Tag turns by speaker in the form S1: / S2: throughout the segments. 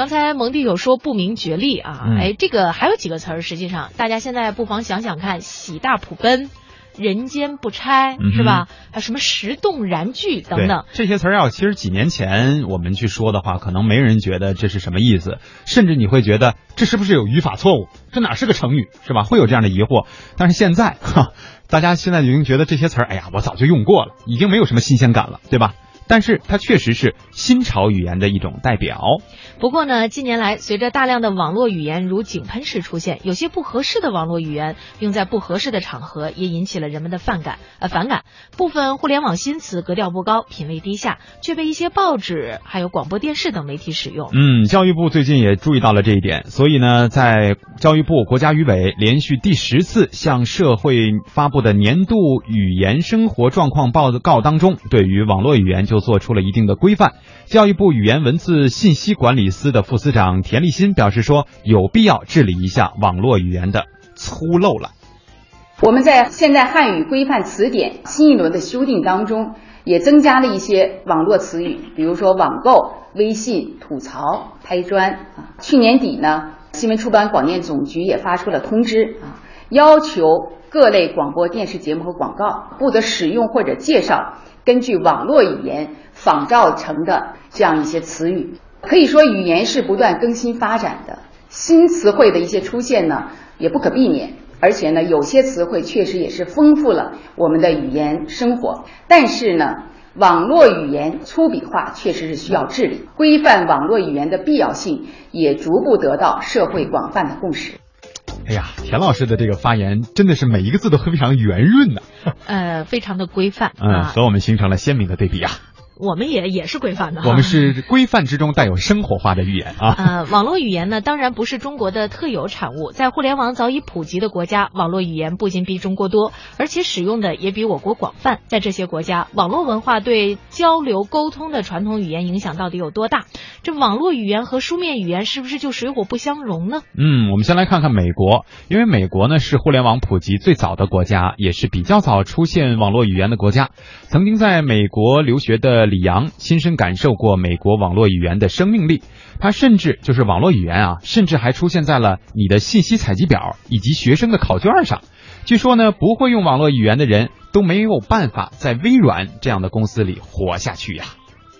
S1: 刚才蒙蒂有说不明觉厉啊，
S2: 嗯
S1: 哎，这个还有几个词儿，实际上大家现在不妨想想看，喜大普奔。人间不拆、
S2: 嗯
S1: 是吧？还有什么石动燃具等等，
S2: 这些词儿要其实几年前我们去说的话，可能没人觉得这是什么意思，甚至你会觉得这是不是有语法错误？这哪是个成语是吧？会有这样的疑惑。但是现在哈，大家现在已经觉得这些词儿，哎呀，我早就用过了，已经没有什么新鲜感了，对吧？但是它确实是新潮语言的一种代表。
S1: 不过呢，近年来随着大量的网络语言如井喷式出现，有些不合适的网络语言用在不合适的场合，也引起了人们的反感呃反感。部分互联网新词格调不高，品味低下，却被一些报纸、还有广播电视等媒体使用。
S2: 嗯，教育部最近也注意到了这一点，所以呢，在教育部、国家语委连续第十次向社会发布的年度语言生活状况报告当中，对于网络语言就做出了一定的规范。教育部语言文字信息管理司的副司长田立新表示说，有必要治理一下网络语言的粗陋了。
S3: 我们在现代汉语规范词典新一轮的修订当中，也增加了一些网络词语，比如说网购、微信、吐槽、拍砖啊。去年底呢，新闻出版广电总局也发出了通知啊，要求各类广播电视节目和广告不得使用或者介绍根据网络语言仿造成的这样一些词语。可以说，语言是不断更新发展的，新词汇的一些出现呢，也不可避免。而且呢，有些词汇确实也是丰富了我们的语言生活。但是呢，网络语言粗鄙化确实是需要治理，规范网络语言的必要性也逐步得到社会广泛的共识。
S2: 哎呀，田老师的这个发言真的是每一个字都非常圆润的、
S1: 呃，非常的规范
S2: 嗯，
S1: 啊。
S2: 和我们形成了鲜明的对比啊。
S1: 我们也也是规范的。
S2: 我们是规范之中带有生活化的语言啊。
S1: 呃，网络语言呢，当然不是中国的特有产物。在互联网早已普及的国家，网络语言不仅比中国多，而且使用的也比我国广泛。在这些国家，网络文化对交流沟通的传统语言影响到底有多大？这网络语言和书面语言是不是就水火不相容呢？
S2: 嗯，我们先来看看美国，因为美国呢是互联网普及最早的国家，也是比较早出现网络语言的国家。曾经在美国留学的李阳亲身感受过美国网络语言的生命力，他甚至就是网络语言啊，甚至还出现在了你的信息采集表以及学生的考卷上。据说呢，不会用网络语言的人都没有办法在微软这样的公司里活下去呀、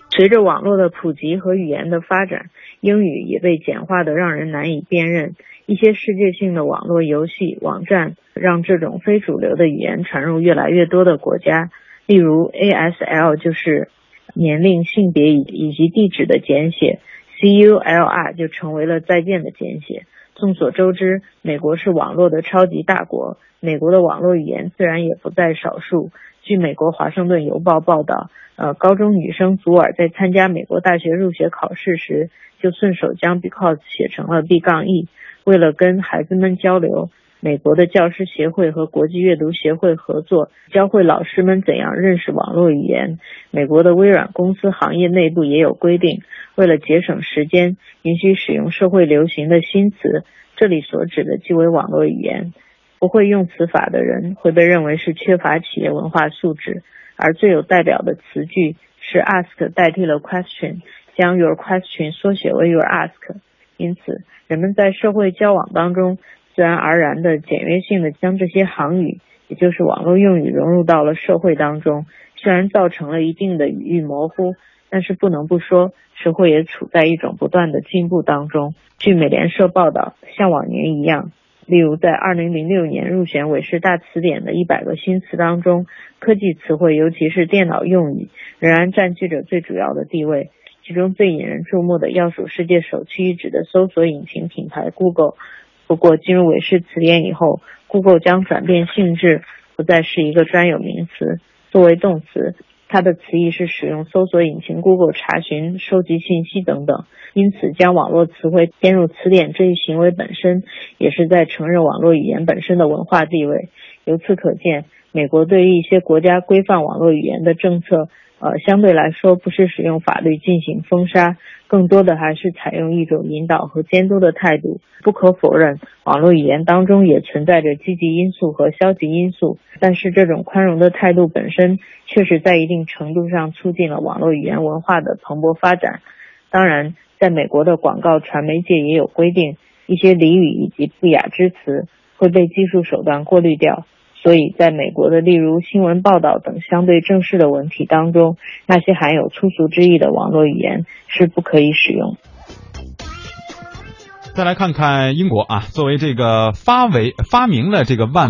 S4: 随着网络的普及和语言的发展，英语也被简化的让人难以辨认。一些世界性的网络游戏网站让这种非主流的语言传入越来越多的国家，例如 ASL 就是年龄、性别以以及地址的简写，CULR 就成为了再见的简写。众所周知，美国是网络的超级大国，美国的网络语言自然也不在少数。据美国《华盛顿邮报》报道，呃，高中女生祖尔在参加美国大学入学考试时，就顺手将 because 写成了 b 杠 e。为了跟孩子们交流，美国的教师协会和国际阅读协会合作，教会老师们怎样认识网络语言。美国的微软公司行业内部也有规定，为了节省时间，允许使用社会流行的新词。这里所指的即为网络语言。不会用词法的人会被认为是缺乏企业文化素质，而最有代表的词句是 ask 代替了 question，将 your question 缩写为 your ask。因此，人们在社会交往当中自然而然的简约性的将这些行语，也就是网络用语融入到了社会当中。虽然造成了一定的语义模糊，但是不能不说，社会也处在一种不断的进步当中。据美联社报道，像往年一样。例如，在2006年入选韦氏大词典的一百个新词当中，科技词汇，尤其是电脑用语，仍然占据着最主要的地位。其中最引人注目的要数世界首屈一指的搜索引擎品牌 Google。不过，进入韦氏词典以后，Google 将转变性质，不再是一个专有名词。作为动词，它的词义是使用搜索引擎 Google 查询、收集信息等等。因此，将网络词汇编入词典这一行为本身，也是在承认网络语言本身的文化地位。由此可见，美国对于一些国家规范网络语言的政策，呃，相对来说不是使用法律进行封杀，更多的还是采用一种引导和监督的态度。不可否认，网络语言当中也存在着积极因素和消极因素，但是这种宽容的态度本身，确实在一定程度上促进了网络语言文化的蓬勃发展。当然，在美国的广告传媒界也有规定，一些俚语以及不雅之词会被技术手段过滤掉。所以，在美国的例如新闻报道等相对正式的文体当中，那些含有粗俗之意的网络语言是不可以使用。
S2: 再来看看英国啊，作为这个发为发明了这个万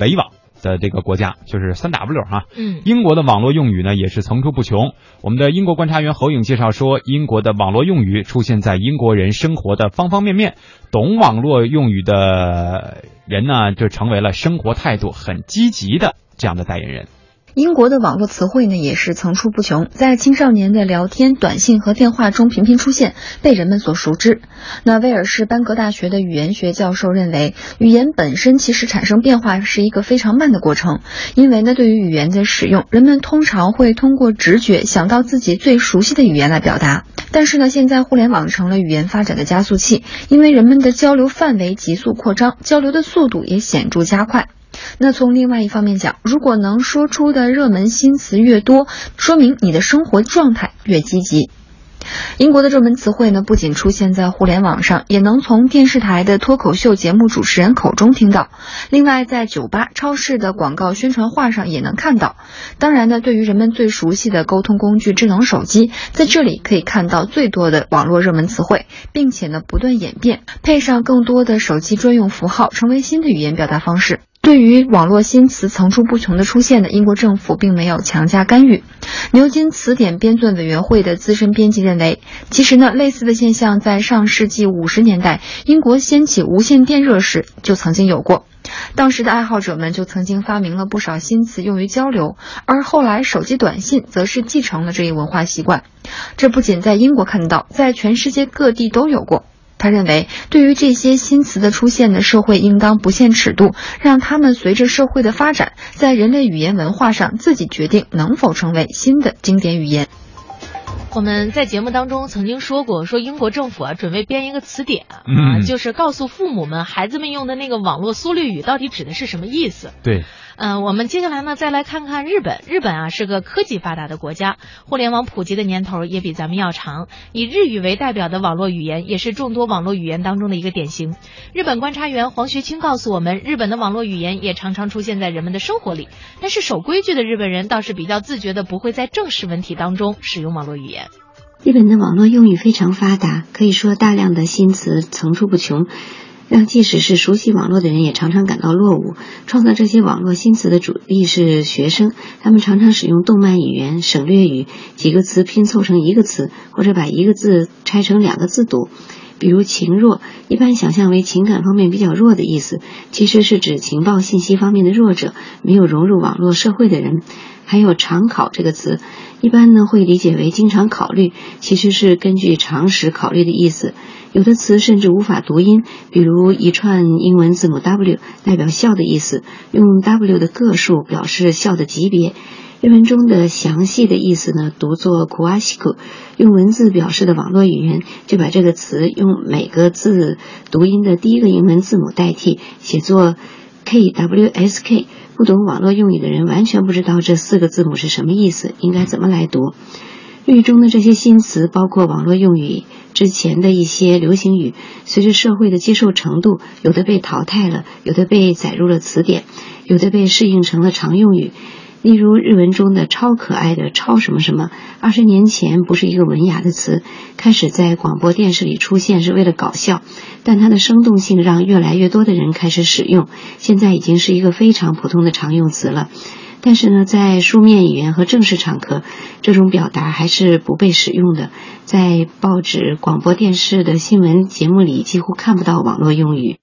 S2: 维网的这个国家，就是三 W 哈，
S1: 嗯，
S2: 英国的网络用语呢也是层出不穷。我们的英国观察员侯颖介绍说，英国的网络用语出现在英国人生活的方方面面，懂网络用语的人呢，就成为了生活态度很积极的这样的代言人。
S5: 英国的网络词汇呢也是层出不穷，在青少年的聊天、短信和电话中频频出现，被人们所熟知。那威尔士班格大学的语言学教授认为，语言本身其实产生变化是一个非常慢的过程，因为呢，对于语言的使用，人们通常会通过直觉想到自己最熟悉的语言来表达。但是呢，现在互联网成了语言发展的加速器，因为人们的交流范围急速扩张，交流的速度也显著加快。那从另外一方面讲，如果能说出的热门新词越多，说明你的生活状态越积极。英国的热门词汇呢，不仅出现在互联网上，也能从电视台的脱口秀节目主持人口中听到。另外，在酒吧、超市的广告宣传画上也能看到。当然呢，对于人们最熟悉的沟通工具智能手机，在这里可以看到最多的网络热门词汇，并且呢不断演变，配上更多的手机专用符号，成为新的语言表达方式。对于网络新词层出不穷的出现呢，英国政府并没有强加干预。牛津词典编纂委员会的资深编辑认为，其实呢，类似的现象在上世纪五十年代英国掀起无线电热时就曾经有过。当时的爱好者们就曾经发明了不少新词用于交流，而后来手机短信则是继承了这一文化习惯。这不仅在英国看到，在全世界各地都有过。他认为，对于这些新词的出现呢，社会应当不限尺度，让他们随着社会的发展，在人类语言文化上自己决定能否成为新的经典语言。
S1: 我们在节目当中曾经说过，说英国政府啊准备编一个词典啊，
S2: 嗯
S1: 就是告诉父母们孩子们用的那个网络缩略语到底指的是什么意思。
S2: 对，
S1: 嗯，我们接下来呢，再来看看日本。日本啊是个科技发达的国家，互联网普及的年头也比咱们要长。以日语为代表的网络语言，也是众多网络语言当中的一个典型。日本观察员黄学清告诉我们，日本的网络语言也常常出现在人们的生活里。但是守规矩的日本人倒是比较自觉的，不会在正式文体当中使用网络语言。
S6: 日本的网络用语非常发达，可以说大量的新词层出不穷，让即使是熟悉网络的人也常常感到落伍。创造这些网络新词的主力是学生，他们常常使用动漫语言、省略语，几个词拼凑成一个词，或者把一个字拆成两个字读。比如“情弱”，一般想象为情感方面比较弱的意思，其实是指情报信息方面的弱者，没有融入网络社会的人。还有“常考”这个词，一般呢会理解为经常考虑，其实是根据常识考虑的意思。有的词甚至无法读音，比如一串英文字母 W 代表笑的意思，用 W 的个数表示笑的级别。日文中的详细的意思呢，读作 k u a s i k u 用文字表示的网络语言就把这个词用每个字读音的第一个英文字母代替，写作 KWSK。不懂网络用语的人完全不知道这四个字母是什么意思，应该怎么来读。日语中的这些新词，包括网络用语之前的一些流行语，随着社会的接受程度，有的被淘汰了，有的被载入了词典，有的被适应成了常用语。例如日文中的“超可爱的”“超什么什么”，二十年前不是一个文雅的词，开始在广播电视里出现是为了搞笑，但它的生动性让越来越多的人开始使用，现在已经是一个非常普通的常用词了。但是呢，在书面语言和正式场合，这种表达还是不被使用的，在报纸、广播电视的新闻节目里几乎看不到网络用语。